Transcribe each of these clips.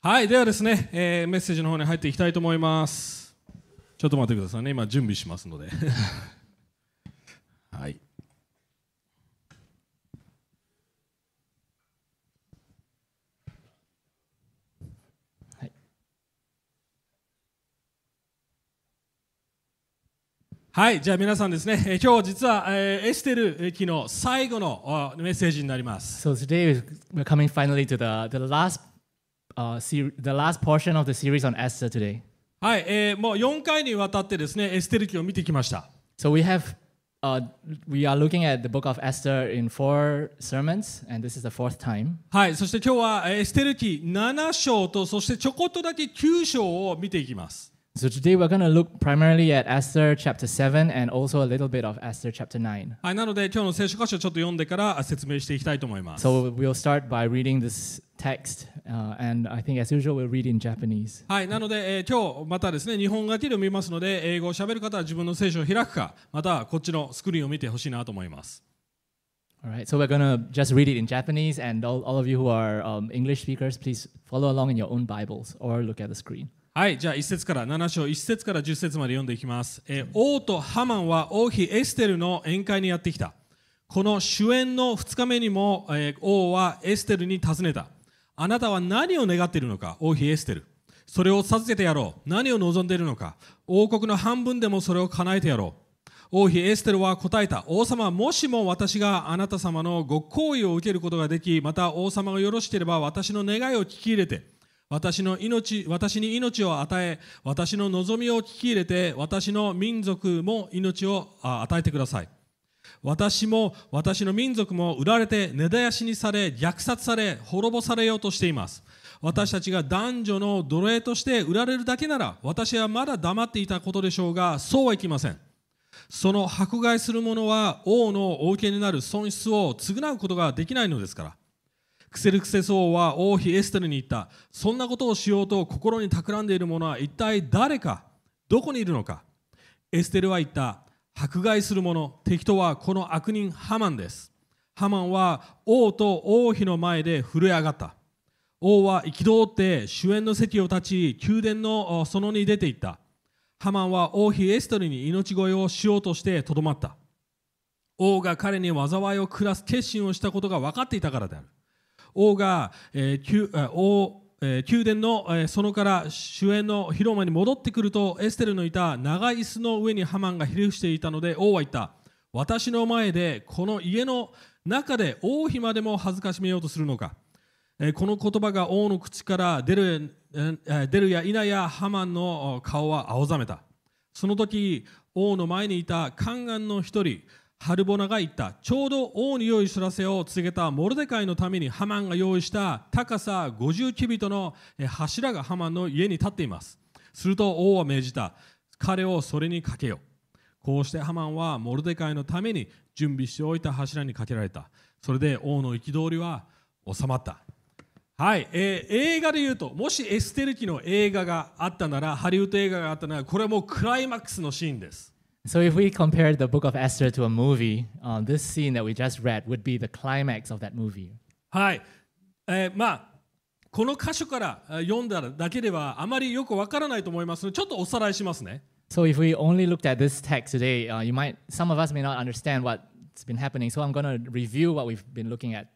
はい、ではですね、えーメッセージの方に入っていきたいと思います。ちょっと待ってくださいね、今準備しますので。はい。はいはい、じゃあ皆さんですね、えー今日実は、えーエステル記の最後のあメッセージになります。So today we're coming finally to the, the last uh, ser- the last portion of the series on Esther today. はい、えーもう4回にわたってですね、エステル記を見てきました。So we have uh, we are looking at the book of Esther in four sermons, and this is the fourth time. はい、そして今日はえーエステル記7章とそしてちょこっとだけ9章を見ていきます。So today we're going to look primarily at Esther chapter 7 and also a little bit of Esther chapter 9. はい、なので今日の聖書箇所をちょっと読んでから説明していきたいと思います。 So we'll start by reading this text, uh, and I think as usual we'll read in Japanese. はい、なので、えー今日またですね日本語だけで読みますので英語をしゃべる方は自分の聖書を開くかまたはこっちのスクリーンを見てほしいなと思います。 All right, so we're going to just read it in Japanese, and all, all of you who are um, English speakers, please follow along in your own Bibles or look at the screen. はい、じゃあ1節から7章1節から10節まで読んでいきます。えー王とハマンは王妃エステルの宴会にやってきた。この主演の2日目にも、えー王はエステルに尋ねた。あなたは何を願っているのか、王妃エステル。それを授けてやろう。何を望んでいるのか。王国の半分でもそれを叶えてやろう。王妃エステルは答えた。王様、もしも私があなた様のご好意を受けることができ、また王様がよろしければ私の願いを聞き入れて、私の命私に命を与え私の望みを聞き入れて私の民族も命を与えてください。私も私の民族も売られて根絶やしにされ虐殺され滅ぼされようとしています。私たちが男女の奴隷として売られるだけなら私はまだ黙っていたことでしょうがそうはいきません。その迫害する者は王のお受けになる損失を償うことができないのですから。クセルクセス王は王妃エステルに言った。そんなことをしようと心に企んでいる者は一体誰か？どこにいるのか？エステルは言った。迫害する者。敵とはこの悪人ハマンです。ハマンは王と王妃の前で震え上がった。王は憤って主演の席を立ち宮殿の園に出て行った。ハマンは王妃エステルに命乞いをしようとしてとどまった。王が彼に災いを下す決心をしたことが分かっていたからである。王が、えー宮え王え宮殿の、えー園から主演の広間に戻ってくるとエステルのいた長い椅子の上にハマンがひれ伏していたので王は言った。私の前でこの家の中で王妃までも恥ずかしめようとするのか。えこの言葉が王の口から出るえー出るや否やハマンの顔は青ざめた。その時王の前にいた宦官の一人ハルボナが言った。ちょうど王に用意知らせを告げたモルデカイのためにハマンが用意した高さ50キビトの柱がハマンの家に立っています。すると王は命じた。彼をそれにかけよこうしてハマンはモルデカイのために準備しておいた柱にかけられた。それで王の憤りは収まった。はい、えー映画で言うともしエステル記の映画があったならハリウッド映画があったならこれはもうクライマックスのシーンです。So if we compare the book of Esther to a movie, uh, this scene that we just read would be the climax of that movie. はい、えーまあこの箇所からえー読んだだけではあまりよくわからないと思いますのでちょっとおさらいしますね So if we only looked at this text today, uh, you might some of us may not understand what's been happening. So I'm going to review what we've been looking at.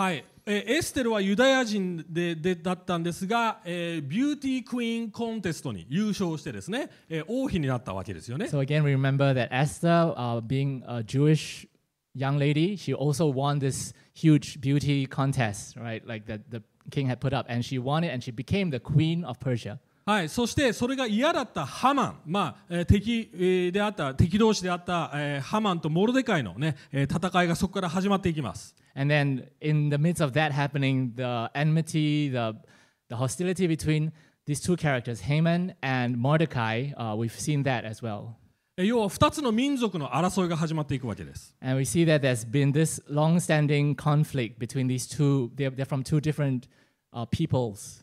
はい、えーエステルはユダヤ人ででだったんですが、えービューティークイーンコンテストに優勝してですね、えー王妃になったわけですよね。So again, we remember that Esther, uh, being a Jewish young lady, she also won this huge beauty contest, right? Like that the king had put up, and she won it, and she became the queen of Persia. はい、そしてそれが嫌だったハマン、まあえー敵、えーであった敵同士であった、えーハマンとモルデカイの、ねえー戦いがそこから始まっていきます。And then in the midst of that happening, the enmity, the, the hostility between these two characters, Haman and Mordecai, uh, we've seen that as well. えー要は2つの民族の争いが始まっていくわけです。And we see that there's been this long-standing conflict between these two. They're, they're from two different uh, peoples,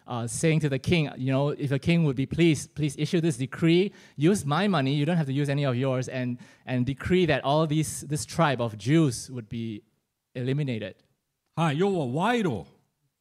uh, saying to the king, you know, if the king would be pleased, please issue this decree, use my money, you don't have to use any of yours, and, and decree that all these, this tribe of Jews would be eliminated. はい、要は賄賂を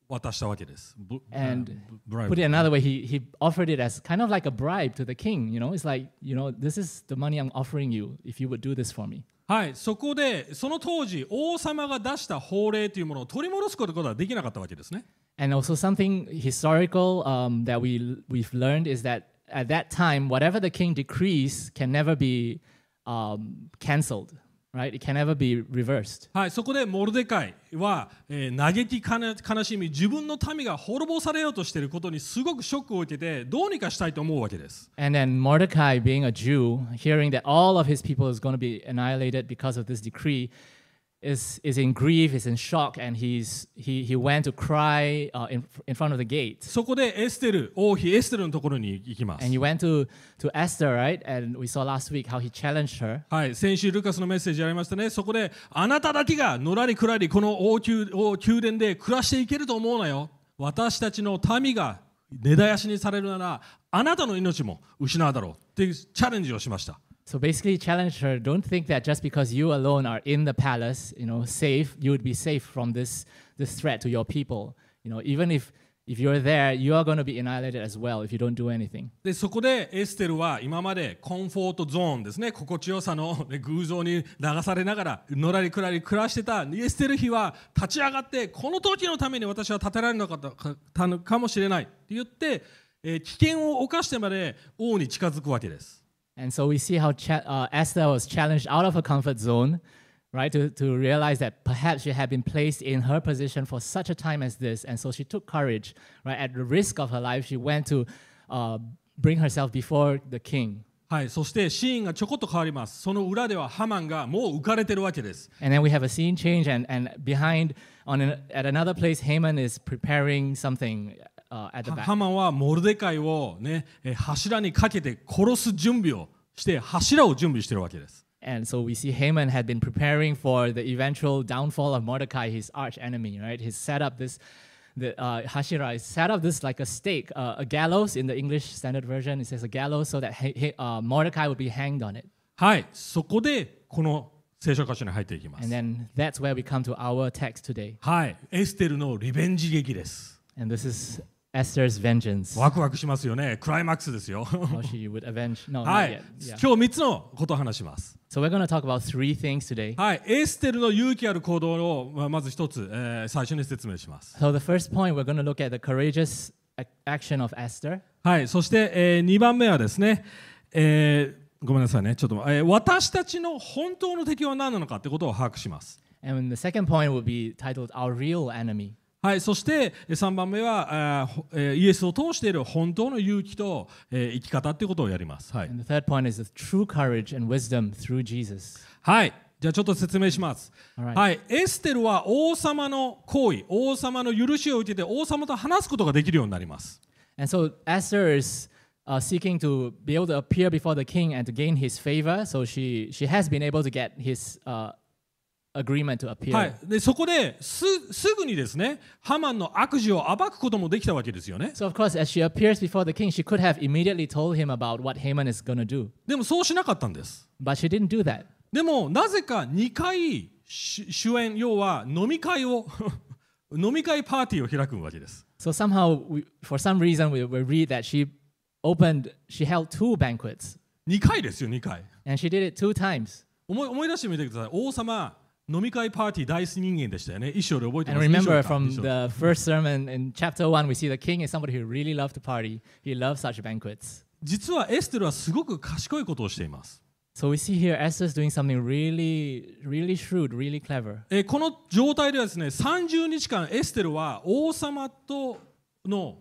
渡したわけです。ブ And ブライブ put it another way, he, he offered it as kind of like a bribe to the king, you know, it's like, you know, this is the money I'm offering you if you would do this for me. はい、そこでその当時王様が出した法令というものを取り戻すことはできなかったわけですね。And also something historical um, that we we've learned is that at that time, whatever the king decrees can never be um, cancelled, right? It can never be reversed. はい、そこでモルデカイは、えー嘆き悲しみ自分の民が滅ぼされようとしていることにすごくショックを受けてどうにかしたいと思うわけです。And then Mordecai, being a Jew, hearing that all of his people is going to be annihilated because of this decree, is is in grief, is in shock, and he's he he went to cry uh, in in front of the gate. そこでエステル王妃エステルのところに行きます And he went to to Esther, right? And we saw last week how he challenged her. はい、先週ルカスのメッセージありましたねそこであなただけがのらりくらりこの王宮王宮殿で暮らしていけると思うなよ私たちの民が根絶やしにされるならあなたの命も失うだろうっていうチャレンジをしました So basically, challenge her. Don't think that just because you alone are in the palace, you know, safe, you would be safe from this this threat to your people. You know, even if if you're there, you are going to be annihilated as well if you don't do anything. でそこでエステルは今までコンフォートゾーンですね心地よさのね偶像に流されながらのらりくらり暮らしてたエステル妃は立ち上がってこの時のために私は立てられなかったかたのかもしれないって言って、えー危険を冒してまで王に近づくわけです And so we see how cha- uh, Esther was challenged out of her comfort zone, right? To, to realize that perhaps she had been placed in her position for such a time as this. And so she took courage, right? At the risk of her life, she went to uh, bring herself before the king. はい、そしてシーンがちょこっと変わりますその裏ではハマンがもう浮かれてるわけです And then we have a scene change, and, and behind, on an, at another place, Haman is preparing something uh, at the ハマンはモルデカイを、ね、えー柱にかけて殺す準備をして柱を準備してるわけです And so we see Haman had been preparing for the eventual downfall of Mordecai, his arch enemy, right? He's set up this, the uh, Hashira is set up this like a stake, uh, a gallows in the English Standard Version. It says a gallows so that uh, Mordecai would be hanged on it. はい、そこでこの聖書箇所に入っていきま And す。then that's where we come to our text today. はい、エステルのリベンジ劇です。And this is Esther's ワクワクしますよね。クライマックスですよ。はい。今日3つのことを話します。はい。エステルの勇気ある行動をまず1つ、えー、最初に説明します。はい。そして、えー、2番目はですね、えー、ごめんなさいね。ちょっと、えー、私たちの本当の敵は何なのかということを把握します。And the second point will be titled Our Real Enemy. はい、そして3番目は、イエスを通している本当の勇気と、えー生き方っていうことをやります。はい the third point is the true courage and wisdom through Jesus. はい。じゃあちょっと説明します。Alright. はい。エステルは王様の行為、王様の許しを受けて王様と話すことができるようになります。And so Esther is uh, seeking to be able to appear before the king and to gain his favor. So she, she has been able to get his uh, agreement to appear. はい。で、そこですすぐにですね、ハマンの悪事を暴くこともできたわけですよね。So, of course, as she appears before the king, she could have immediately told him about what Haman is going to do. でもそうしなかったんです。But she didn't do that. でもなぜか2回し主演、要は飲み会を飲み会パーティーを開くわけです。So, somehow, we, for some reason, we, we read that she opened, she held two banquets. 2回ですよ、2回。And she did it two times. 思い思い出してみてください。王様、飲み会パーティー大好き人間でしたよね。一章で覚えて And ます remember 二章か from the first sermon in chapter one, we see the king is somebody who really loved to party. He loved such banquets. 実はエステルはすごく賢いことをしています。So we see here Esther's doing something really, really shrewd, really clever. えーこの状態ではですね30日間エステルは王様との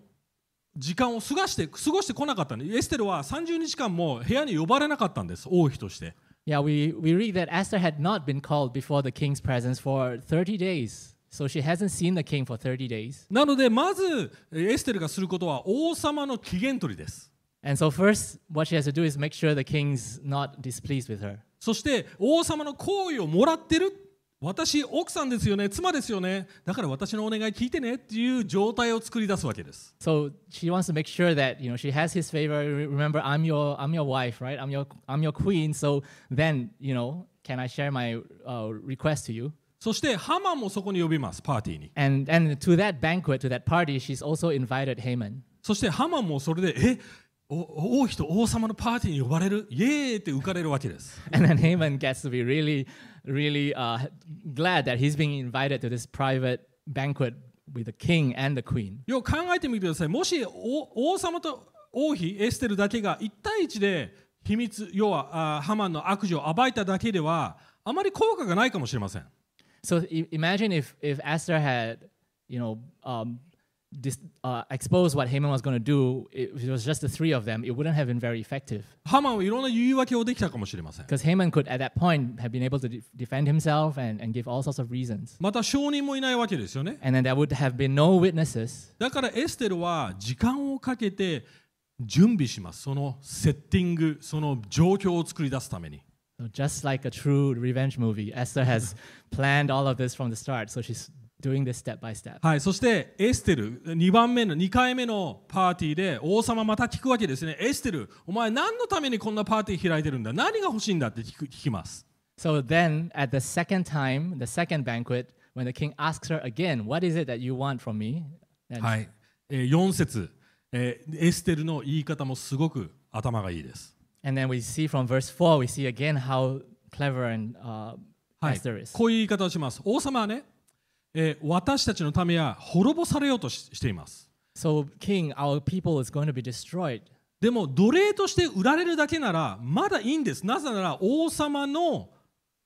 時間を過ごして過ごしてこなかったんでエステルは30日間も部屋に呼ばれなかったんです王妃として Yeah, we, we read that Esther had not been called before the king's presence for 30 days. So she hasn't seen the king for 30 days. なのでまずエステルがすることは王様の機嫌取りです And so, first, what she has to do is make sure the king's not displeased with her. そして王様の好意をもらってる 私奥さんですよね妻ですよねだから私のお願い聞いてねっていう状態を作り出すわけです So she wants to make sure that you know she has his favor. Re- Remember, I'm your I'm your wife, right? I'm your I'm your queen. So then, you know, can I share my uh, request to you? そしてハマンもそこに呼びますパーティーに And and to that banquet, to that party, she's also invited Haman. そしてハマンもそれでえお王妃と王様のパーティーに呼ばれるイエーイって浮かれるわけです And then Haman gets to be really, really uh, glad that he's being invited to this private banquet with the king and the queen. よく考えてみてくださいもしお王様と王妃エステルだけが1対1で秘密要はあハマンの悪事を暴いただけではあまり効果がないかもしれません So imagine if if Esther had, you know, um, dis, uh, exposed what Haman was going to do. If it was just the three of them, it wouldn't have been very effective ハマンはいろんな言い訳をできたかもしれません because Haman could, at that point, have been able to de- defend himself and, and give all sorts of reasons. また証人もいないわけですよね And then there would have been no witnesses. だからエステルは時間をかけて準備しますそのセッティングその状況を作り出すために So just like a true revenge movie, Esther has planned all of this from the start. So she's doing this step by step. はい、そしてエステル2番目の2回目のパーティーで王様また聞くわけですねエステルお前何のためにこんなパーティー開いてるんだ何が欲しいんだって聞く聞きます So then, at the second time, the second banquet, when the king asks her again, What is it that you want from me? はい、えー4節、えーエステルの言い方もすごく頭がいいです。And then we see from verse 4, we see again how clever and uh, はい Esther is.、こういう言い方をします。王様はね、えー私たちのためは滅ぼされようとししています。So, king, our people is going to be destroyed. でも奴隷として売られるだけならまだいいんです。なぜなら王様の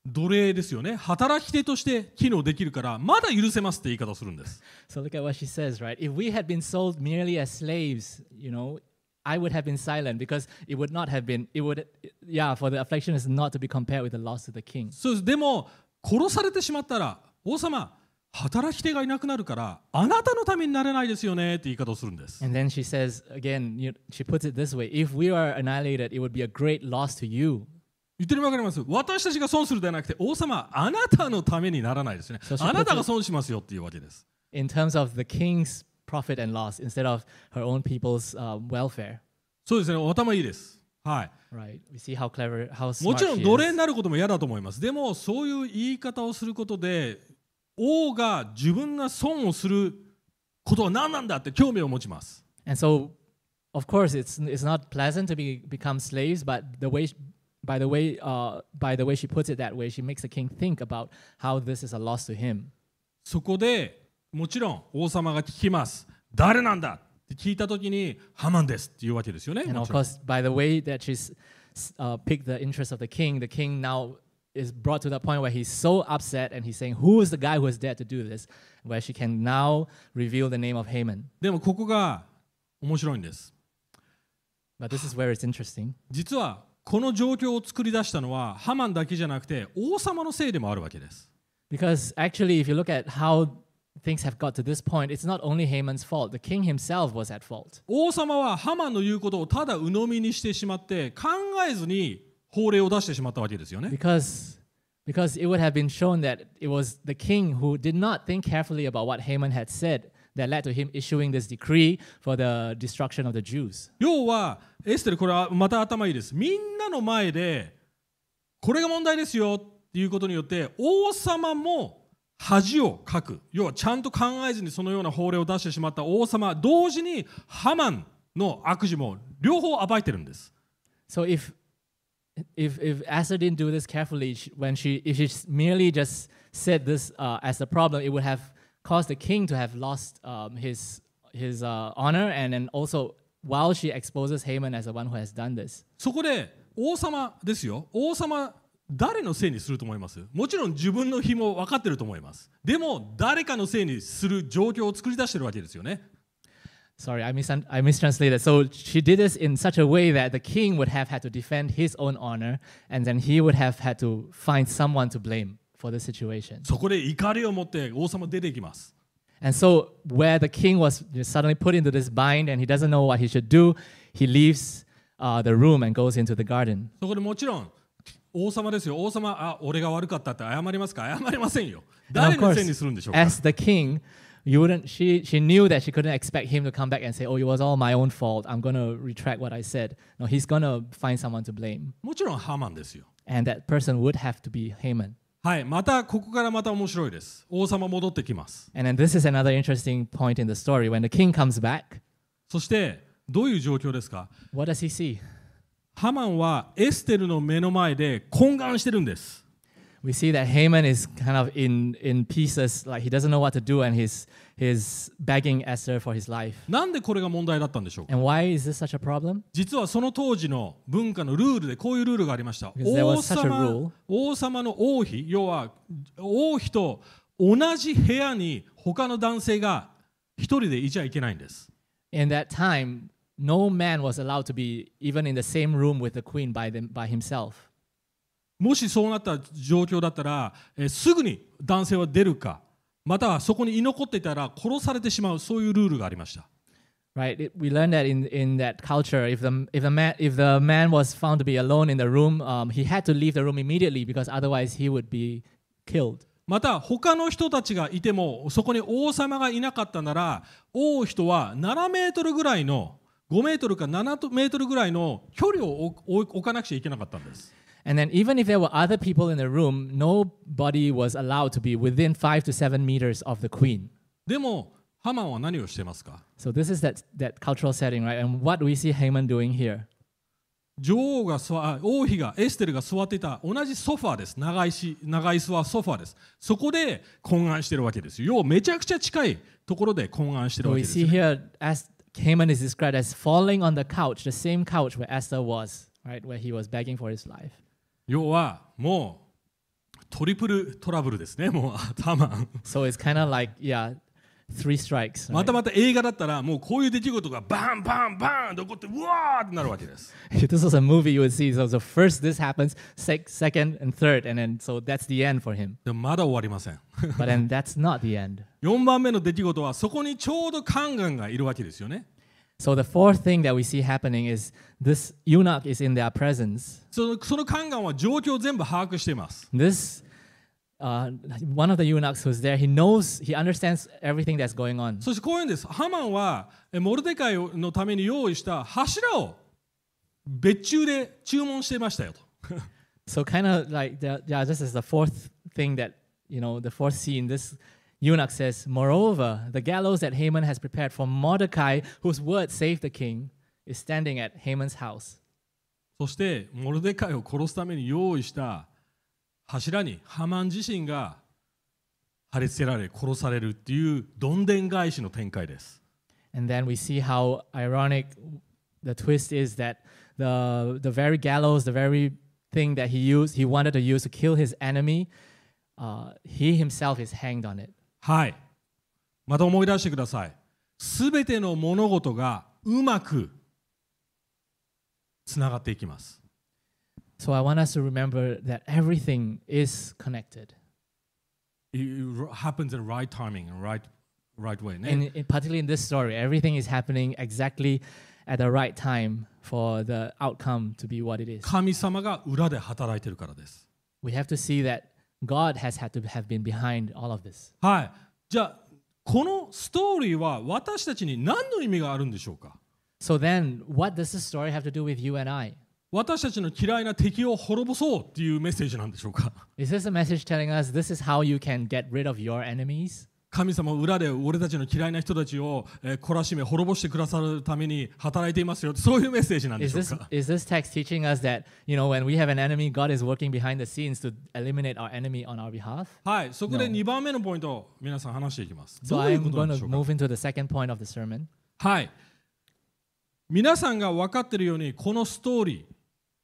奴隷ですよね。働き手として機能できるからまだ許せますって言い方をするんです。So, look at what she says, right? If we had been sold merely as slaves, you know, I would have been silent because it would not have been, it would, yeah, for the affliction is not to be compared with the loss of the king. そうです。でも殺されてしまったら王様働き手がいなくなるからあなたのためになれないですよねって言い方をするんです。And then she says again, she puts it this way if we are annihilated, it would be a great loss to you. 言ってるわかります私たちが損するではなくて王様あなたのためにならないですねそしてあなたが損しますよっていうわけです In terms of the king's profit and loss instead of her own people's uh, welfare. そうですねお頭いいですはい Right. We see how clever, how も smart ちろん奴隷.になることも嫌だと思いますでもそういう言い方をすることで王が自分が損をすることは何なんだって興味を持ちます And so, of course, it's it's not pleasant to be become slaves, but the way, by the way, uh, by the way she puts it that way, she makes the king think about how this is a loss to him. そこでもちろん王様が聞きます誰なんだって聞いた時にハマンですっていうわけですよね And も of course, by the way that she's uh, picked the interest of the king, the king now is brought to the point where he's so upset and he's saying, "Who is the guy who has dared to do this?" Where she can now reveal the name of Haman. でもここが面白いんです But this is where it's interesting 実はこの状況を作り出したのはハマンだけじゃなくて王様のせいでもあるわけです because actually, if you look at how things have got to this point, it's not only Haman's fault. The king himself was at fault. 王様はハマンの言うことをただ鵜呑みにしてしまって考えずに法令を出してしまったわけですよね Because, because it would have been shown that it was the king who did not think carefully about what Haman had said that led to him issuing this decree for the destruction of the Jews. 要はエステルこれはまた頭いいですみんなの前でこれが問題ですよっていうことによって王様も恥をかく要はちゃんと考えずにそのような法令を出してしまった王様同時にハマンの悪事も両方暴いてるんです So if if if Esther didn't do this carefully, she- when she if she merely just said this uh, as a problem, it would have caused the king to have lost um, his his uh, honor, and then also while she exposes Haman as the one who has done this. そこで王様ですよ王様誰のせいにすると思いますもちろん自分の非も分かってると思いますでも誰かのせいにする状況を作り出してるわけですよね Sorry, I, misun- I mistranslated. So she did this in such a way that the king would have had to defend his own honor, and then he would have had to find someone to blame for the situation. そこで怒りを持って王様出てきます And so, where the king was just suddenly put into this bind and he doesn't know what he should do, he leaves uh, the room and goes into the garden. そこでもちろん王様ですよ王様あ俺が悪かったって謝りますか謝りませんよ And 誰 of の course, せいにするんでしょうか as the king, you wouldn't. She she knew that she couldn't expect him to come back and say, "Oh, it was all my own fault. I'm gonna retract what I said." No, he's gonna find someone to blame, もちろんハマンですよ and that person would have to be Haman. はいまたここからまた面白いです王様戻ってきます And then this is another interesting point in the story. When the king comes back, そしてどういう状況ですか what does he see? ハマンはエステルの目の前で懇願してるんです We see that Haman is kind of in in pieces, like he doesn't know what to do, and he's he's begging Esther for his life. なんでこれが問題だったんでしょうか And why is this such a problem? 実はその当時の文化のルールでこういうルールがありました Because there 王 was such a 様 rule. 王様の王妃要は王妃と同じ部屋に他の男性が一人でいちゃいけないんです In that time, no man was allowed to be even in the same room with the queen by them by himself. もしそうなった状況だったら、えーすぐに男性は出るかまたはそこに居残っていたら殺されてしまうそういうルールがありました Right? It- we learned that in, in that culture, if the if the man if the man was found to be alone in the room, um, he had to leave the room immediately because otherwise he would be killed. また他の人たちがいてもそこに王様がいなかったなら王妃とは7メートルぐらいの5メートルか7メートルぐらいの距離を置かなくちゃいけなかったんです And then even if there were other people in the room, nobody was allowed to be within five to seven meters of the queen. でもハマンは何をしてますか So this is that that cultural setting, right? And what do we see Haman doing here? 女王が座あ王妃がエステルが座っていた同じソファーです長いし長い椅子はソファーですそこで懇願してるわけですよ要はめちゃくちゃ近いところで懇願してる So わけ we です see よね、 here as Haman is described as falling on the couch, the same couch where Esther was, right? Where he was begging for his life. 要はもうトリプルトラブルですねもうハマン So it's kind of like, yeah, three strikes. ま?たまた映画だったらもうこういう出来事がバンバンバンと起こってうわーってなるわけです this was a movie, you would see. So, so first this happens, sec- second and third, and then so that's the end for him. でもまだ終わりません But then that's not the end. 4番目の出来事はそこにちょうどカンガンがいるわけですよね So the fourth thing that we see happening is this eunuch is in their presence. そのそのカンガンは状況を全部把握しています This uh, one of the eunuchs who's there, he knows, he understands everything that's going on. そしてこういうんですハマンはえモルデカイのために用意した柱を別注で注文していましたよと So kind of like the, yeah, this is the fourth thing that you know, the fourth scene. This eunuch says, "Moreover, the gallows that Haman has prepared for Mordecai, whose word saved the king, is standing at Haman's house." そしてモルデカイを殺すために用意した柱にハマン自身が貼り付けられ殺されるっていうどんでん返しの展開です And then we see how ironic the twist is that the the very gallows, the very thing that he used, he wanted to use to kill his enemy, uh, he himself is hanged on it. はいまた思い出してくださいすべての物事がうまくつながっていきます So I want us to remember that everything is connected. It happens in right timing and right, right way ね And particularly in this story, everything is happening exactly at the right time for the outcome to be what it is. 神様が裏で働いてるからです We have to see that God has had to have been behind all of this. はいじゃあこのストーリーは私たちに何の意味があるんでしょうか So then, what does this story have to do with you and I? 私たちの嫌いな敵を滅ぼそうっていうメッセージなんでしょうか Is this a message telling us this is how you can get rid of your enemies? 神様は裏で俺たちの嫌いな人たちを、えー懲らしめ滅ぼしてくださるために働いていますよそういうメッセージなんで Is しょう this か is this text teaching us that you know when we have an enemy, God is working behind the scenes to eliminate our enemy on our behalf? はいそこで No. 2番目のポイントを皆さん話していきます So I'm going で to move into the second point of the sermon. はい皆さんが分かっているようにこのストーリ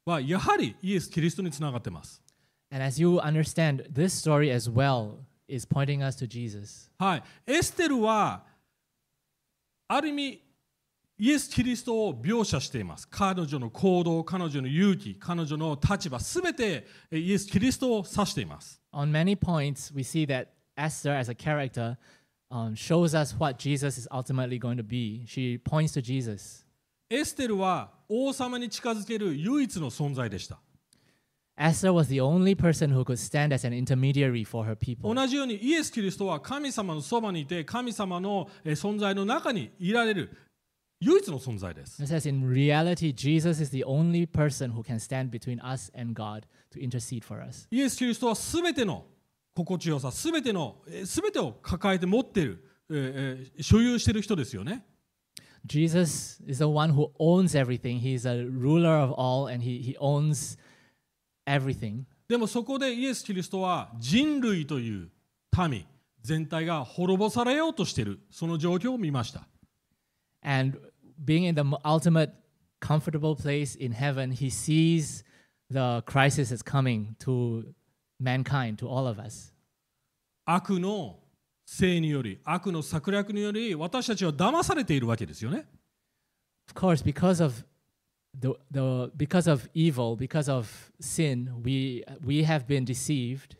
ーはやはりイエス・キリストにつながっています And as you understand, this story as well is pointing us to Jesus. はいエステルはある意味イエス・キリストを描写しています。彼女の行動、彼女の勇気、彼女の立場、すべてえイエス・キリストを指しています。On many points, we see that Esther, as a character, um, shows us what Jesus is ultimately going to be. She points to Jesus. エステルは王様に近づける唯一の存在でした。Esther was the only person who could stand as an intermediary for her people. 同じようにイエス・キリストは神様のそばにいて神様の存在の中にいられる唯一の存在です。It says in reality, Jesus is the only person who can stand between us and God to intercede for us. イエス・キリストはすべての心地よさ、すべてのすべてを抱えて持っている、えー、所有している人ですよね。Jesus is the one who owns everything. He is a ruler of all and he, he owns everything. でもそこでイエス・キリストは人類という民全体が滅ぼされようとしているその状況を見ました。And being in the ultimate comfortable place in heaven, he sees the crisis is coming to mankind, to all of us. 悪のせいにより、悪の策略により私たちは騙されているわけですよね。Of course, because of the, the because of evil, because of sin, we we have been deceived.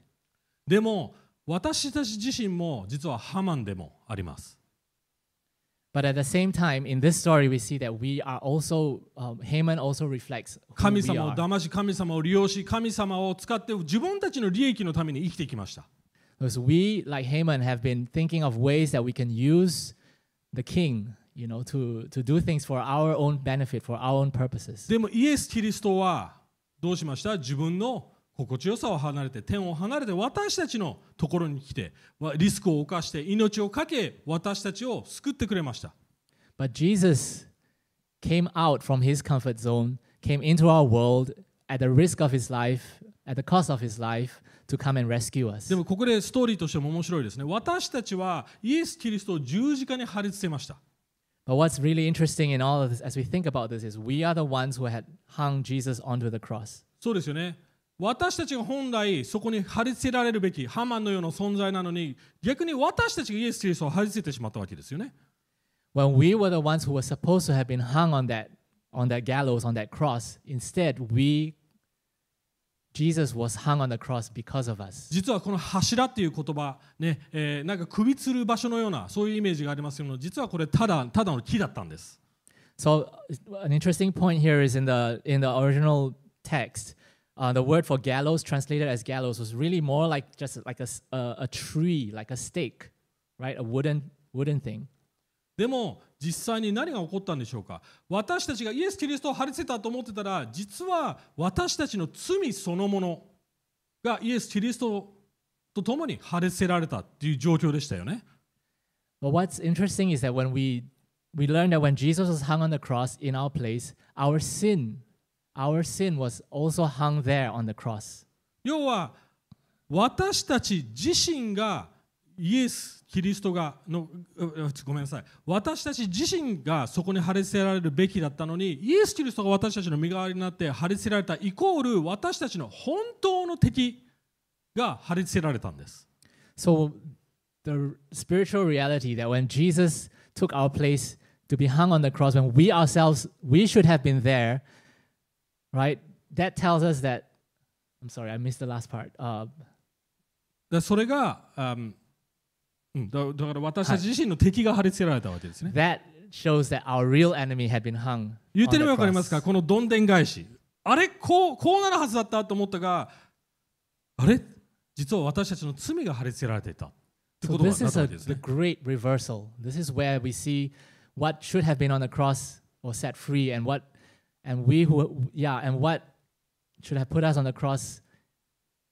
でも私たち自身も実はハマンでもあります。 But at the same time, in this story, we see that we are also um, Haman also reflects who 神 we 様を are. 騙し、神様を利用し、神様を使って自分たちの利益のために生きてきました。 Because we, like Haman, have been thinking of ways that we can use the king, you know, to, to do things for our own benefit, for our own purposes. でもイエス・キリストはどうしました自分の心地よさを離れて天を離れて私たちのところに来てわリスクを冒して命を懸け私たちを救ってくれました But Jesus came out from his comfort zone, came into our world at the risk of his life, at the cost of his life, to come and rescue us. でもここでストーリーとしても面白いですね私たちはイエス・キリストを十字架に貼り付けました But what's really interesting in all of this, as we think about this, is we are the ones who had hung Jesus onto the cross. そうですよね私たちが本来そこに貼り付けられるべきハマンのような存在なのに逆に私たちがイエス・キリストを貼り付けてしまったわけですよね When we were the ones who were supposed to have been hung on that, on that gallows, on that cross, instead we, Jesus was hung on the cross because of us. 実はこの柱っていう言葉ね、えーなんか首吊る場所のようなそういうイメージがありますけども実はこれただただの木だったんです So uh, an interesting point here is in the in the original text, uh, the word for gallows, translated as gallows, was really more like just like a, s- a- a tree, like a stake, right? A wooden wooden thing. でも実際に何が起こったんでしょうか私たちがイエス・キリストを貼り付けたと思ってたら実は私たちの罪そのものがイエス・キリストと共に貼り付けられたっていう状況でしたよね But what's interesting is that when we we learn that when Jesus was hung on the cross in our place, our sin, our sin was also hung there on the cross. 要は私たち自身がイエス・キリストがのごめんなさい私たち自身がそこに貼り付けられるべきだったのにイエス・キリストが私たちの身代わりになって貼り付けられたイコール私たちの本当の敵が貼り付けられたんです So the spiritual reality that when Jesus took our place to be hung on the cross, when we ourselves we should have been there, right? That tells us that. I'm sorry, I missed the last part. Uh, だそれが、あんうん、だだから私たち自身の敵が貼り付けられたわけですね、that shows that our real enemy had been hung. 言ってるの分かりますか.このどんでん返しあれこうこうなるはずだったと思ったがあれ実は私たちの罪が貼り付けられていたってこ So とが this なっ is た a, わけです the ね great reversal. This is where we see what should have been on the cross was set free, and what, and we who, yeah, and what should have put us on the cross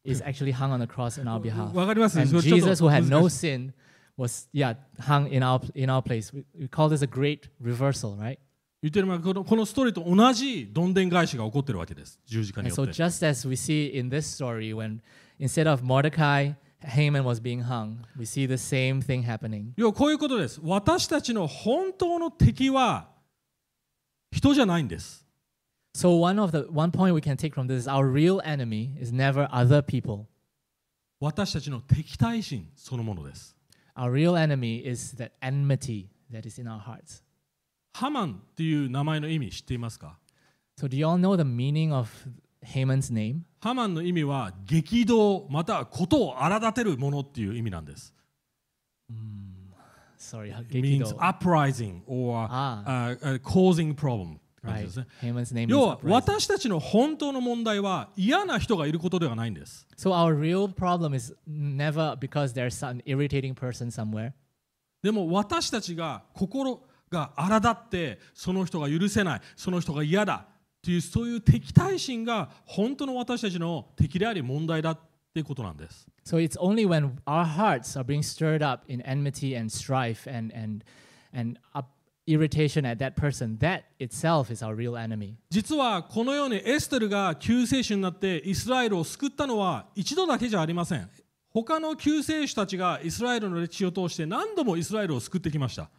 is actually hung on the cross in our behalf. And Jesus, who had 難 no sin, was yeah hung in our in our place. We, we call this a great reversal, right? 言ってるこのこのストーリーと同じどんでん返しが起こってるわけです十字架に And よ so って just as we see in this story, when instead of Mordecai, Haman was being hung, we see the same thing happening. 要はこういうことです私たちの本当の敵は人じゃないんです So one of the one point we can take from this is our real enemy is never other people. 私たちの敵対心そのものです Our real enemy is that enmity that is in our hearts. ハマンっていう名前の意味知っていますか So do you all know the meaning of Haman's name? ハマンの意味は激動またはことを荒立てるものっていう意味なんです。 Sorry, It means Gekido. uprising or、 Ah. uh, uh, causing problem って感じ Right. ですね。Name 要は.私たちの本当の問題は嫌な人がいることではないんです。So our real problem is never because there's some irritating person somewhere. でも私たちが心が荒立ってその人が許せないその人が嫌だっていうそういう敵対心が本当の私たちの敵であり問題だっていうことなんです。So it's only when our hearts are being stirred up in enmity and strife and and and up irritation at that person, that itself is our real enemy. 実はこのようにエステルが救世主になってイスラエルを救ったのは一度だけじゃありません。他の救世主たちがイスラエルの歴史を通して何度もイスラエルを救ってきました。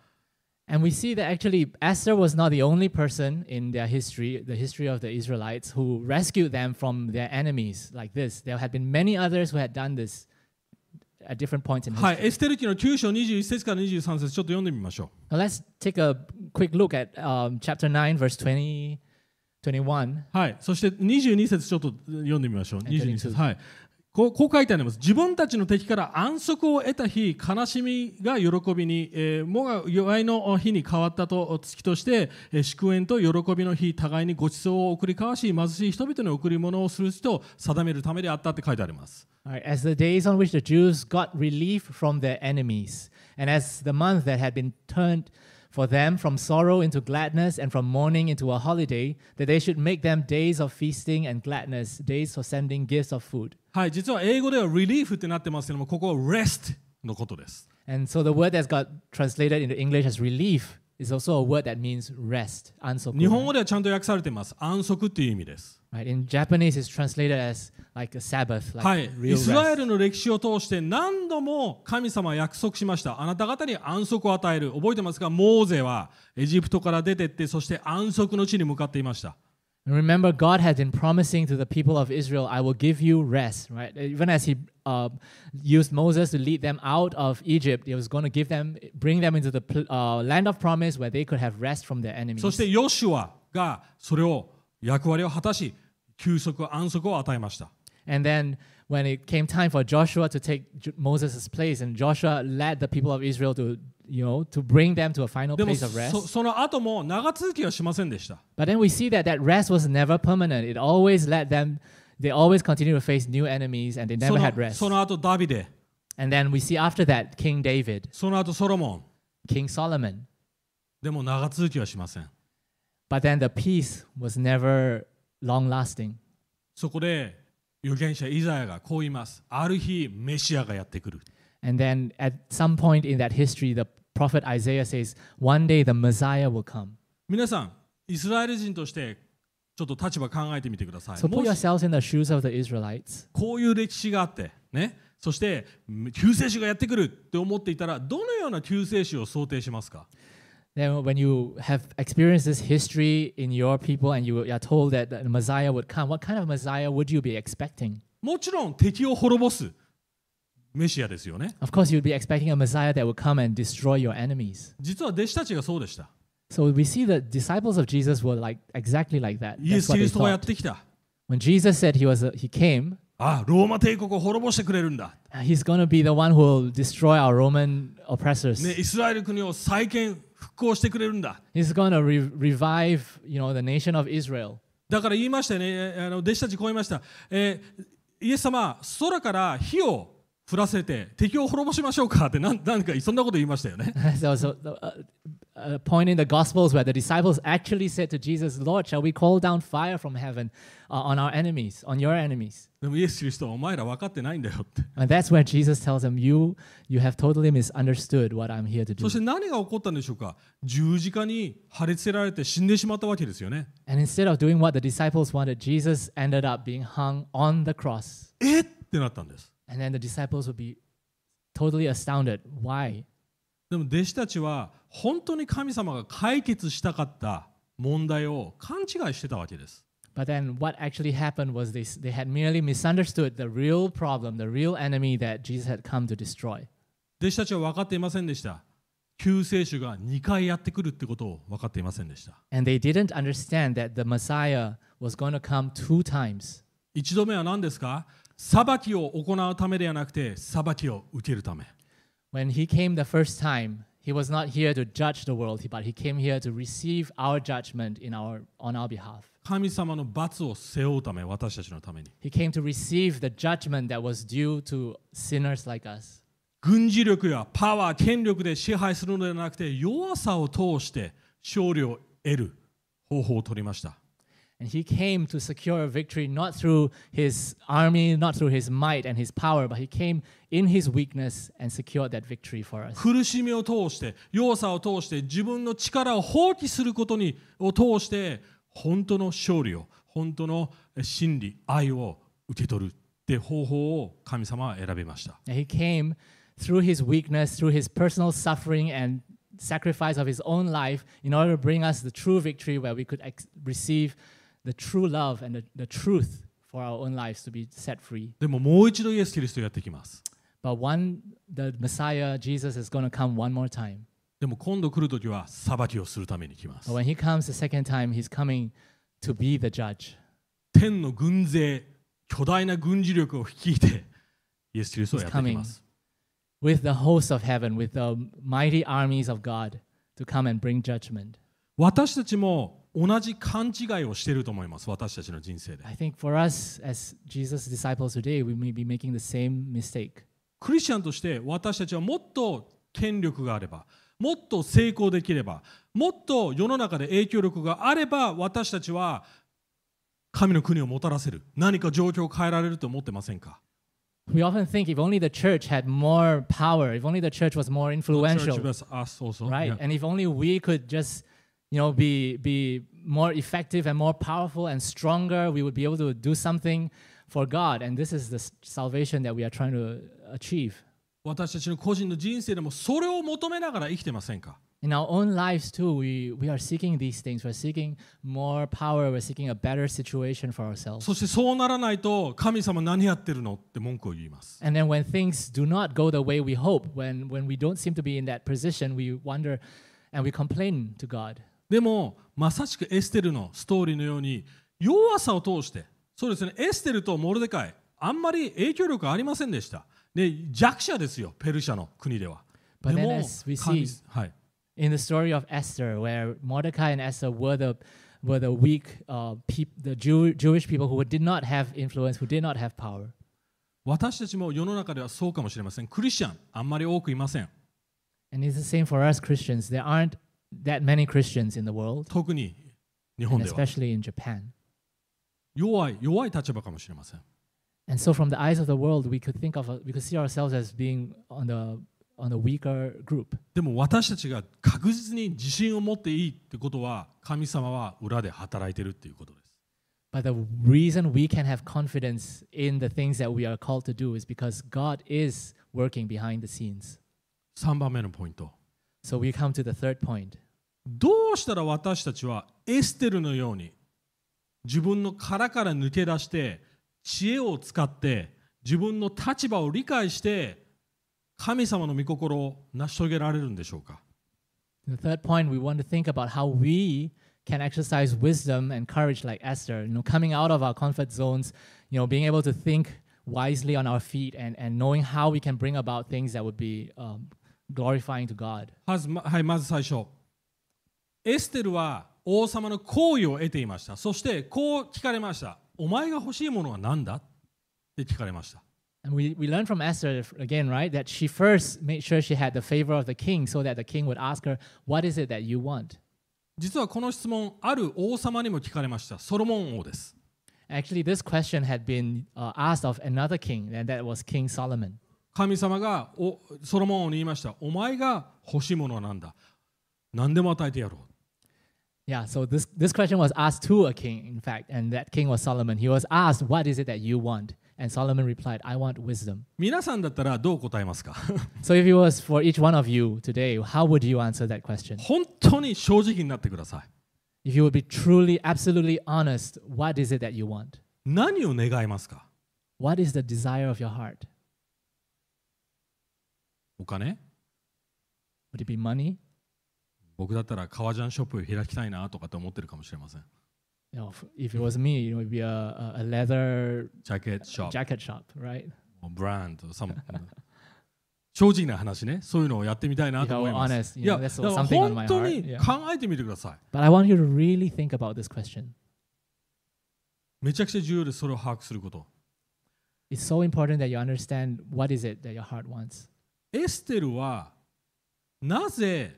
And we see that actually Esther was not the only person in their history, the history of the Israelites, who rescued them from their enemies like this. There had been many others who had done this at different points in はい、 history. エステル記の9章21節から23節ちょっと読んでみましょう。 Now let's take a quick look at um, chapter 9, verse 20, 21. はい、そして22節ちょっと読んでみましょう。 And 22 22節。はい。 こうこう書いてあります。自分たちの敵から安息を得た日、悲しみが喜びに、えー、もが弱いの日に変わったと月として、えー祝宴と喜びの日、互いにご馳走を送り交わし、貧しい人々に贈り物をする人を定めるためであったって書いてあります。Right, as the days on which the Jews got relief from their enemies, and as the month that had been turned for them from sorrow into gladness and from mourning into a holiday, that they should make them days of feasting and gladness, days for sending gifts of food. はい、実は英語では relief ってなってますけども、ここは rest のことです。 And so the word that's got translated into English as relief is also a word that means rest, 日本 ansoku. 語ではちゃんと訳されています。安息っていう意味です。 Right? In Japanese, it's translated as like a Sabbath, like はい、real イスラエ.ルの歴史を通して何度も神様は約束しました。あなた方に安息を与える。覚えてますかモーゼはエジプトから出てって、そして安息の地に向かっていました。Remember, God had been promising to the people of Israel, I will give you rest, right? Even as He uh, used Moses to lead them out of Egypt, He was going to give them, bring them into the uh, land of promise where they could have rest from their enemies. そしてヨシュアがそれを役割を果たし、休息、安息を与えました。And then when it came time for Joshua to take Moses' place, and Joshua led the people of Israel to, you know, to bring them to a final place of そ rest. その後も長続きはしませんでした。But then we see that that rest was never permanent. It always led them, they always continued to face new enemies and they そ never の had rest. その後ダビデ、And then we see after that King David, その後ソロモン。King Solomon. でも長続きはしません。But then the peace was never long lasting. そこで預言者イザヤがこう言います。ある日メシアがやってくる。And then at some point in that history, the prophet Isaiah says, One day the Messiah will come. 皆さん、イスラエル人としてちょっと立場考えてみてください。So も put し yourselves in the shoes of the Israelites. こういう歴史があって、ね、そして救世主がやってくるって思っていたら、どのような救世主を想定しますか Then when you have experienced this history in your people and you are told that the Messiah would come, what kind of Messiah would you be expecting? もちろん敵を滅ぼすメシアですよね。 Of course, you'd be expecting a Messiah that would come and destroy your enemies. 実は弟子たちがそうでした。 So we see the disciples of Jesus were like exactly like that. イエ That's ス・ what キ they リストがやっ thought. てきた。 When Jesus said he was a, he came, あ、ローマ帝国を滅ぼしてくれるんだ。 he's going to be the one who will destroy our Roman oppressors. ね、イスラエル国を再建、 復興してくれるんだ。He's to re- revive, you know, the nation of Israel. だから言いましたよね、あの弟子たちこう言いました、えーイエス様、空から火を降らせて敵を滅ぼしましょうかってなんなんかそんなこと言いましたよね。Was a, a, a point in the Gospels where the disciples actually said to Jesus, Lord, shall we call down fire from heaven uh, on our enemies, on your enemies? でもイエス・キリストはお前ら分かってないんだよ。そして何が起こったんでしょうか？十字架に貼り付けられて死んでしまったわけですよね。えっ？てなったんです。でも弟子たちは本当に神様が解決したかった問題を勘違いしてたわけです。But then what actually happened was they, they had merely misunderstood the real problem, the real enemy that Jesus had come to destroy. 弟子たちは分かっていませんでした。 救世主が2回やってくるってことを分かっていませんでした。 And they didn't understand that the Messiah was going to come two times. 一度目は何ですか裁きを行うためではなくて裁きを受けるため。 When he came the first time, he was not here to judge the world, but he came here to receive our judgment in our, on our behalf. 神様の罰を背負うため、私たちのために。 He came to receive the judgment that was due to sinners like us. 軍事力やパワー、権力で支配するのではなくて、弱さを通して勝利を得る方法を取りました。 And he came to secure a victory not through his army, not through his might and his power, but he came in his weakness and secured that victory for us. 苦しみを通して、弱さを通して、自分の力を放棄することにを通して、本当の勝利を、本当の真理、愛を受け取るって方法を神様は選びました。 And he came through his weakness, through his personal suffering and sacrifice of his own life in order to bring us the true victory where we could ex- receive the true love and the, the truth for our own lives to be set free. でももう一度イエス・キリストやってきます。 But one, the Messiah, Jesus, is going to come one more time. でも今度来るときは裁きをするために来ます But。when he comes the second time, he's coming to be the judge. 天の軍勢、巨大な軍事力を率いて、イエス・キリストはやってきます。 with the hosts of heaven, with the mighty armies of God to come and bring judgment. 私たちも 同じ勘違いをしていると思います、私たちの人生で。I think for us as Jesus' disciples today, we may be making the same mistake. クリスチャンとして私たちはもっと権力があれば、もっと成功できれば、もっと世の中で影響力があれば、私たちは神の国をもたらせる。何か状況を変えられると思ってませんか We often think if only the church had more power, if only the church was more influential, Church versus us also. right? Yeah. And if only we could just, you know, be be more effective and more powerful and stronger, we would be able to do something for God. And this is the s- salvation that we are trying to achieve. 私たちの個人の人生でもそれを求めながら生きてませんか In our own lives too, we, we are seeking these things. We're seeking more power. We're seeking a better situation for ourselves. そしてそうならないと神様何やってるのって文句を言います。 And then when things do not go the way we hope, when, when we don't seem to be in that position, we wonder and we complain to God. でもまさしくエステルのストーリーのように弱さを通してそうですねエステルとモルデカイあんまり影響力ありませんでした。で弱者ですよペルシャの国では。But で then も as we 神 see はい、in the story of Esther, where Mordecai and Esther were the were the weak uh, peop- the Jew- Jewish people who did not have influence, who did not have power. 私たちも世の中ではそうかもしれません。クリスチャンあんまり多くいません。And it's the same for us Christians. There aren't that many Christians in the world, 特に日本 and では especially in Japan. 弱い弱い立場かもしれません。 And so, from the eyes of the world, we could think of a, we could see ourselves as being on the on the weaker group. でも私たちが確実に自信を持っていいってことは神様は裏で働いてるっていうことです。 But the reason we can have confidence in the things that we are called to do is because God is working behind the scenes. 3番目のポイント。 So we come to the third point. どうしたら私たちはエステルのように自分の殻から抜け出して知恵を使って自分の立場を理解して神様の御心を成し遂げられるんでしょうか The third point, we want to think about how we can exercise wisdom and courage like Esther, you know, coming out of our comfort zones, you know, being able to think wisely on our feet and, and knowing how we can bring about things that would be um, glorifying to God. まず,まはい、まず最初エステルは王様の好意を得ていましたそしてこう聞かれましたお前が欲しいものは何だって聞かれました And we, we learn from Esther again, right, that she first made sure she had the favor of the king so that the king would ask her, What is it that you want? 実はこの質問ある王様にも聞かれましたソロモン王です Actually, this question had been uh, asked of another king, and that was King Solomon. 神様がおソロモン王に言いましたお前が欲しいものは何だ何でも与えてやろう Yeah, so this, this question was asked to a king, in fact, and that king was Solomon. He was asked, What is it that you want? And Solomon replied, I want wisdom. 皆さんだったらどう答えますか So if it was for each one of you today, how would you answer that question? 本当に正直になってください If you would be truly, absolutely honest, what is it that you want? 何を願いますか What is the desire of your heart? お金 Would it be money? 僕だったら革ジャンショップを開きたいなとかって思ってるかもしれません。Know, if, it was me, know, it'd be a, a, leather ジャケットショップ、jacket shop, right? ブランド、サム正直な話ね、そういうのをやってみたいなと思います。いや、本当.に.考えてみてください。But I want you to really think about this question. めちゃくちゃ重要です、それを把握すること。It's so important that you understand what is it that your heart wants. エステルはなぜ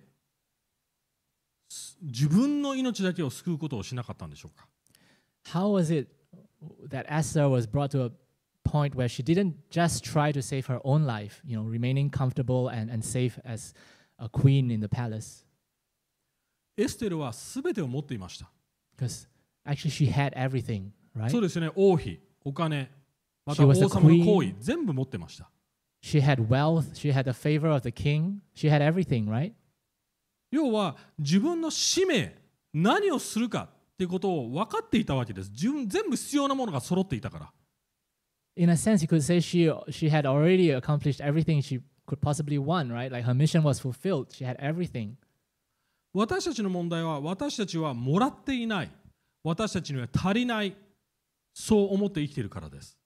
す自分の命だけを救うことをしなかったんでしょうか How was it that Esther was brought to a point where she didn't just try to save her own life, you know, remaining comfortable and, and safe as a queen in the palace? エステルは全てを持っていました。Because actually she had everything, right? そうですよね、王妃、お金、また王様の行為全部持ってました。She had wealth, she had the favor of the king, she had everything, right? 要は自分の使命、何をするかっていうことを分かっていたわけです。自分全部必要なものが揃っていたから。In a sense, you could say she she had already accomplished everything she could possibly want, right? Like her mission was fulfilled. She had everything. 私たちの問題は私たちはもらっていない。私たちには足りない。そう思って生きているからです。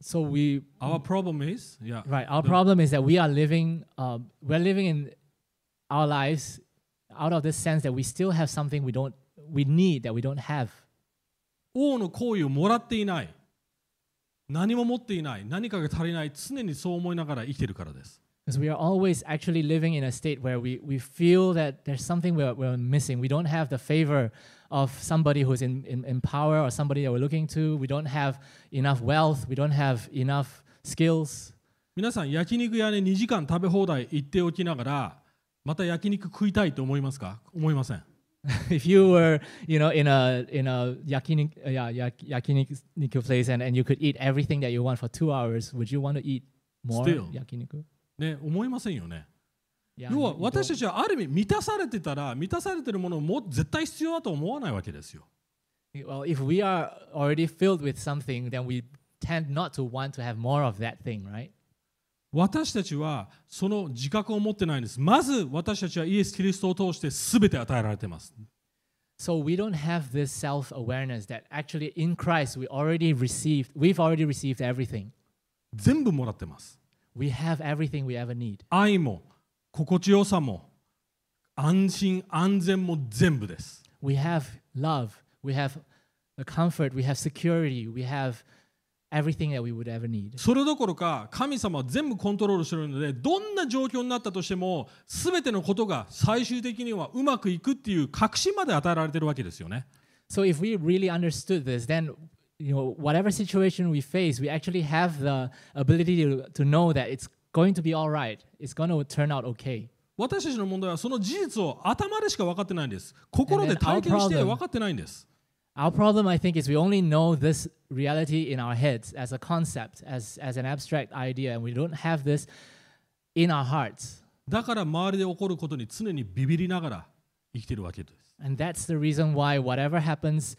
So we Our problem is, yeah, Right. Our problem is that we are living, uh, we're living in our lives out of this sense that we still have something we don't, we need that we don't have. 王の行為をもらっていない。何も持っていない。何かが足りない。常にそう思いながら生きているからです。Because we are always actually living in a state where we, we feel that there's something we're, we're missing. We don't have the favor of somebody who's in, in, in power or somebody that we're looking to. We don't have enough wealth. We don't have enough skills. 皆さん、焼肉屋に2時間食べ放題行っておきながら、また焼肉食いたいと思いますか思いません。 if you were, you know, in a in a yakiniku, uh, yeah, yak, yakiniku place and, and you could eat everything that you want for two hours, would you want to eat more Still. yakiniku? ね、思いませんよね。要は私たちはある意味満たされてたら満たされてるものをも絶対必要だと思わないわけですよ。well, if we are already filled with something, then we tend not to want to have more of that thing, right? 私たちはその自覚を持ってないんです。まず私たちはイエス・キリストを通して全て与えられています。So we don't have this self-awareness that actually in Christ we already received, we've already received everything. 全部もらってます。We have everything we ever need. 愛も心地よさも安心安全も全部です。We have love, we have comfort, we have security, we have everything that we would ever need. それどころか神様は全部コントロールしているのでどんな状況になったとしても全てのことが最終的にはうまくいくっていう確信まで与えられているわけですよね。So if we really understood this, then you know whatever situation we face, we actually have the ability to, to know that it's going to be all right. It's going to turn out okay. 私たちの問題はその事実を頭でしか分かってないんです。心で体験して分かってないんです。 Our problem, I think, is we only know this reality in our heads as a concept, as, as an abstract idea, and we don't have this in our hearts. だから周りで起こることに常にビビりながら生きているわけです。 And that's the reason why whatever happens,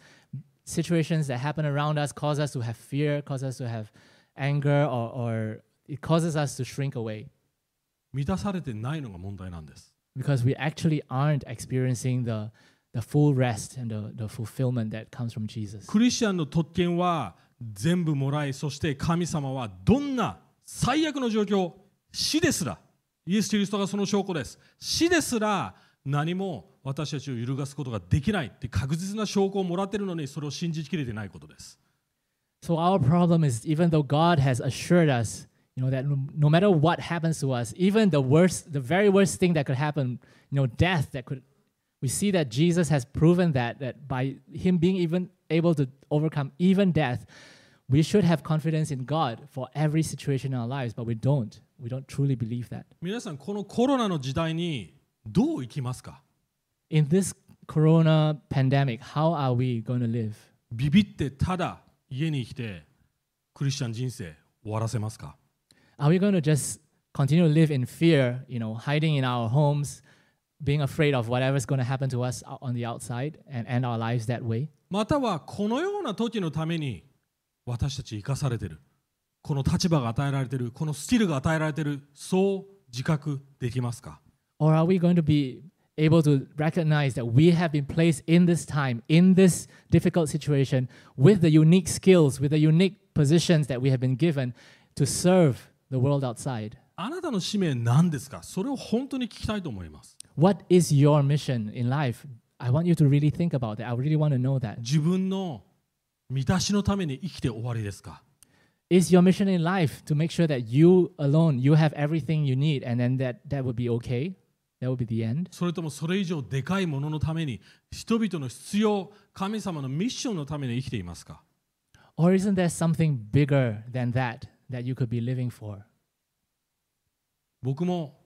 situations that happen around us cause us to have fear, cause us to have anger, or, or it causes us to shrink away 満たされてないのが問題なんです。 because we actually aren't experiencing the, the full rest and the, the fulfillment that comes from Jesus. クリスチャンの特権は全部もらい、そして神様はどんな最悪の状況、死ですら、イエス・キリストがその証拠です。死ですら 何も私たちを揺るがすことができないって確実な証拠をもらっているのにそれを信じきれてないことです。So our problem is even though God has assured us, you know, that no, matter what happens to us, even the worst, the very worst thing that could happen, you know, death that could, we see that Jesus has proven that that by him being even able to overcome even death, we should have confidence in God for every situation in our lives, but we don't. We don't truly believe that. 皆さん、このコロナの時代にどう生きますか In this corona pandemic, how are we going to live? ビビってただ家に来てクリスチャン人生終わらせますか Are we going to just continue to live in fear, you know, hiding in our homes, being afraid of whatever's going to happen to us on the outside and end our lives that way? またはこのような時のために私たち生かされてるこの立場が与えられてるこのスキルが与えられてるそう自覚できますか Or are we going to be able to recognize that we have been placed in this time, in this difficult situation, with the unique skills, with the unique positions that we have been given to serve the world outside? あなたの使命何ですかそれを本当に聞きたいと思います。 What is your mission in life? I want you to really think about that. I really want to know that. 自分の満たしのために生きて終わりですか Is your mission in life to make sure that you alone, you have everything you need, and then that, that would be okay? That would be the end? それともそれ以上でかいもののために人々の必要神様のミッションのために生きていますか Or isn't there something bigger than that that you could be living for? 僕も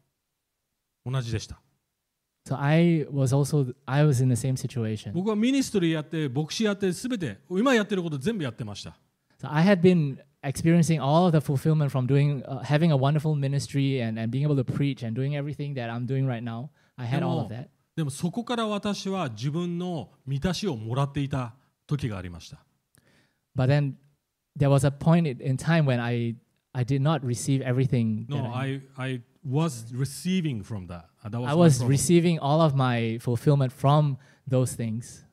同じでした So I was also I was in the same situation. 僕はミニストリーやって牧師やって全て今やってること全部やってました So I had been experiencing all of the fulfillment from doing uh, having a wonderful ministry and, and being able to preach and doing everything that I'm doing right now. I had all of that. でもそこから私は自分の満たしをもらっていた時がありました But then there was a point in- in time when I I did not receive everything. that No, I, I was receiving from that. That was I my was problem. receiving all of my fulfillment from those things.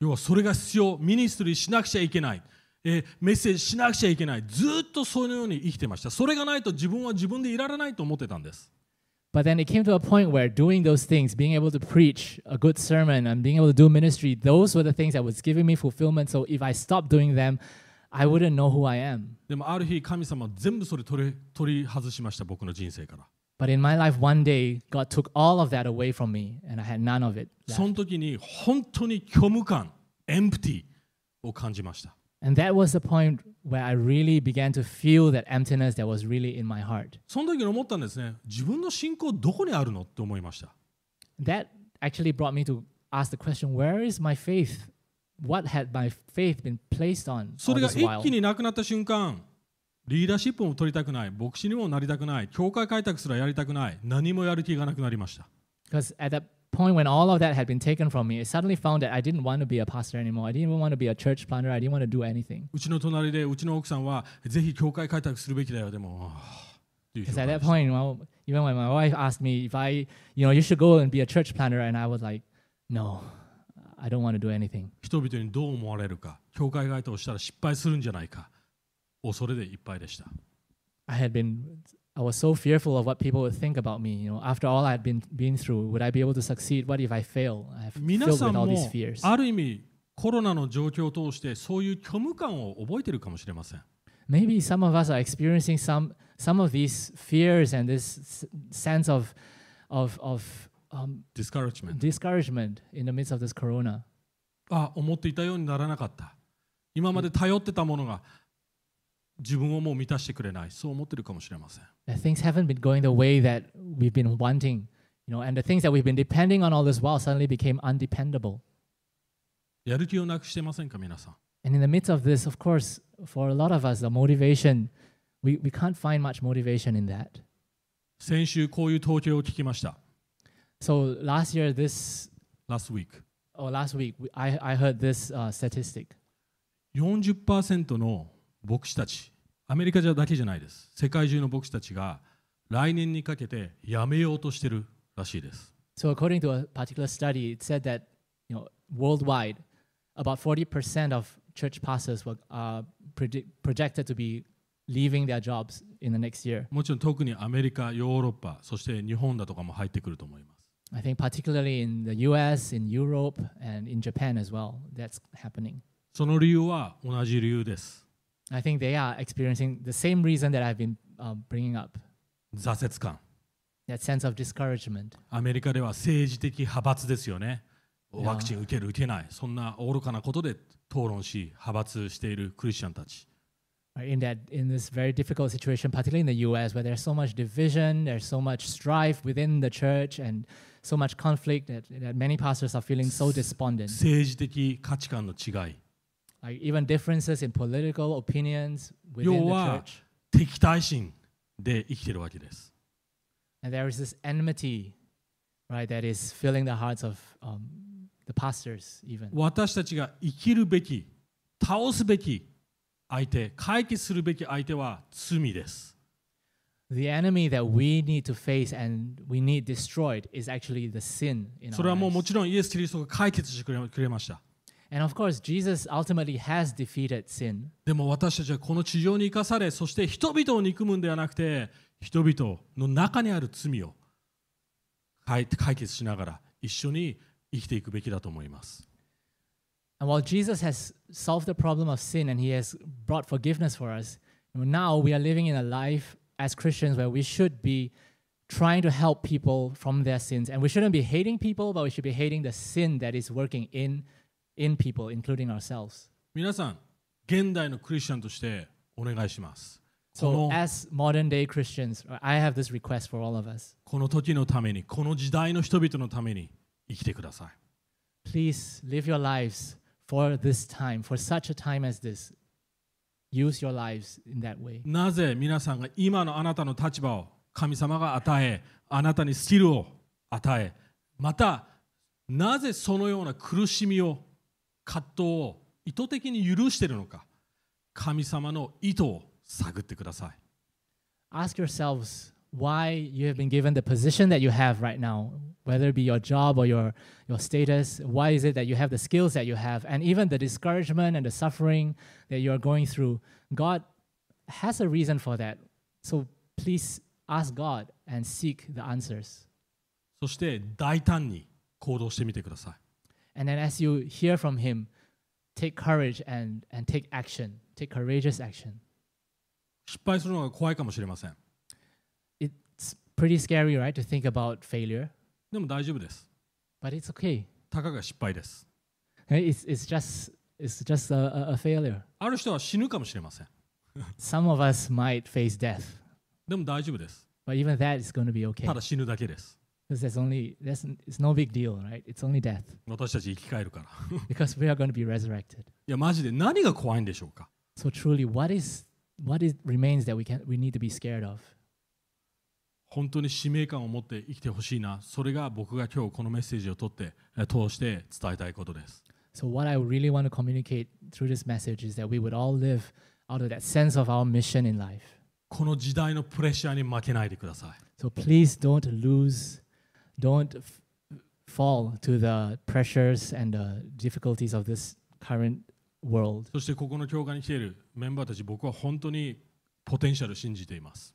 要はそれが必要、ミニストリーしなくちゃいけない、 えーメッセージしなくちゃいけない、ずーっとそのように生きてました。それがないと自分は自分でいられないと思ってたんです。But then it came to a point where doing those things, being able to preach a good sermon and being able to do ministry, those were the things that was giving me fulfillment. So if I stopped doing them, I wouldn't know who I am. でもある日、神様は全部それ取り取り外しました、僕の人生から。But in my life, one day, God took all of that away from me, and I had none of it. その時に本当に虚無感、エンプティを感じました。And that was the point where I really began to feel that emptiness that was really in my heart. その時に思ったんですね、自分の信仰どこにあるのって思いました。 That actually brought me to ask the question where is my faith? What had my faith been placed on そ all れが this 一 while? 気になくなった瞬間、リーダーシップも取りたくない、牧師にもなりたくない、教会開拓すらやりたくない、何もやる気がなくなりました。 Because at that point when all of that had been taken from me, I suddenly found that I didn't want to be a pastor anymore. I didn't even want to be a church planter. I didn't want to do anything. うちの隣で、うちの奥さんは、ぜひ教会開拓するべきだよ、でも、はぁっていう人 Because が at that point, well, even when my wife asked me if I, you know, you should go and be a church planter, and I was like, no, I don't want to do anything. 人々にどう思われるか、教会開拓をしたら失敗するんじゃないか、恐れでいっぱいでした。 I had been, I was so fearful of what people would think about me. You know, after all I had been been through, would I be able to succeed? What if I fail? I have 皆 filled さ with ん all も these fears. ある意味コロナの状況を通してそういう虚無感を覚えているかもしれません Maybe some of us are experiencing some some of these fears and this s- sense of of of um, discouragement discouragement in the midst of this corona. あ思っていたようにならなかった今まで頼ってたものが 自分をもう満たしてくれないそう思ってるかもしれません things haven't been going the way that we've been wanting, you know, and the things that we've been depending on all this while suddenly became undependable. やる気をなくしてませんか皆さん And in the midst of this, of course, for a lot of us, the motivation, we, we can't find much motivation in that. 先週こういう統計を聞きました So last year, this, last week or last week, we- I, I heard this uh, statistic. 40%の牧師たちアメリカじゃだけじゃないです世界中の牧師たちが来年にかけて辞めようとしてるらしいです So according to a particular study, it said that you know worldwide, about 40% of church pastors were uh, projected to be leaving their jobs in the next year. もちろん特にアメリカ、ヨーロッパ、そして日本だとかも入ってくると思います。I think particularly in the U.S., in Europe, and in Japan as well, that's happening. その理由は同じ理由です。I think they are experiencing the same reason that I've been uh, bringing up, 挫折感。 that sense of discouragement. アメリカでは政治的派閥ですよね。いやワクチン受ける、受けない。そんな愚かなことで討論し、派閥しているクリスチャンたち。 right, in that in this very difficult situation, particularly in the U.S., where there's so much division, there's so much strife within the church, and so much conflict that, that many pastors are feeling so despondent. 政治的価値観の違い。 Like even differences in political opinions within 要 the は church, 敵対心で生きてるわけです。 and there is this enmity, right, that is filling the hearts of um, the pastors even. 私たちが生きるべき、倒すべき相手、解決するべき相手は罪です。 The enemy that we need to face and we need destroyed is actually the sin in それ our はもうも lives. ちろんイエス・キリストが解決してくれくれました And of course, Jesus ultimately has defeated sin. でも私たちはこの地上に生かされそして人々を憎むんではなくて人々の中にある罪を解解決しながら一緒に生きていくべきだと思います And while Jesus has solved the problem of sin and he has brought forgiveness for us, now we are living in a life as Christians where we should be trying to help people from their sins. And we shouldn't be hating people, but we should be hating the sin that is working in, In people, including ourselves. 皆さん現代のクリスチャンとしてお願いしますこ So, の as modern day Christians, I have this request for all of us. この時のためにこの時代の人々のために生きてください Please live your lives for this time, for such a time as this. Use your lives in that way. なぜ皆さんが今のあなたの立場を神様が与えあなたにスキルを与えまたなぜそのような苦しみを葛藤を意図的に許しているのか神様の意図を探ってください ask yourselves why you have been given the position that you have right now, whether it be your job or your, your status. Why is it that you have the skills that you have? And even the discouragement and the suffering that you are going through, God has a reason for that. So please ask God and seek the answers. そして大胆に行動してみてください And then as you hear from Him, take courage and, and take action, take courageous action. 失敗するのが怖いかもしれません It's pretty scary, right, to think about failure, でも大丈夫です but it's okay. たかが失敗です Hey, It's, it's just, it's just a, a, a failure. ある人は死ぬかもしれません Some of us might face death, でも大丈夫です but even that is going to be okay ただ死ぬだけです Because that's only that's it's no big deal, right? It's only death 私たち生き返るから because we are going to be resurrected. いやマジで何が怖いんでしょうか So truly, what is what is remains that we can we need to be scared of? 本当に使命感を持って生きてほしいなそれが僕が今日このメッセージを取ってえ通して伝えたいことです So what I really want to communicate through this message is that we would all live out of that sense of our mission in life. この時代のプレッシャーに負けないでください So please don't lose, don't fall to the pressures and the difficulties of this current world. そしてここの教会に来ているメンバーたち僕は本当にポテンシャルを信じています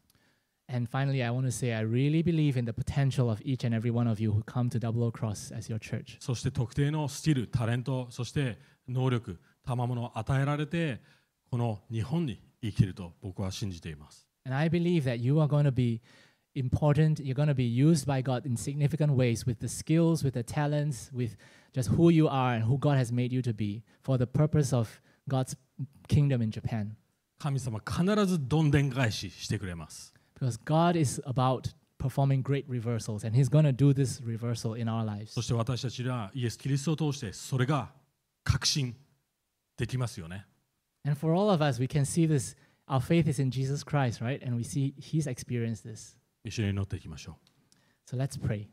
And finally, I want to say I really believe in the potential of each and every one of you who come to Double O Cross as your church. そして特定のスキルタレントそして能力賜物を与えられてこの日本に生きると僕は信じています And I believe that you are going to be important. You're going to be used by God in significant ways with the skills, with the talents, with just who you are and who God has made you to be for the purpose of God's kingdom in Japan. 神様必ずどんでん返ししてくれます Because God is about performing great reversals, and He's going to do this reversal in our lives. そして私たちはイエス・キリストを通してそれが確信できますよね And for all of us, we can see this. Our faith is in Jesus Christ, right? And we see He's experienced this. 一緒に祈っていきましょう So let's pray.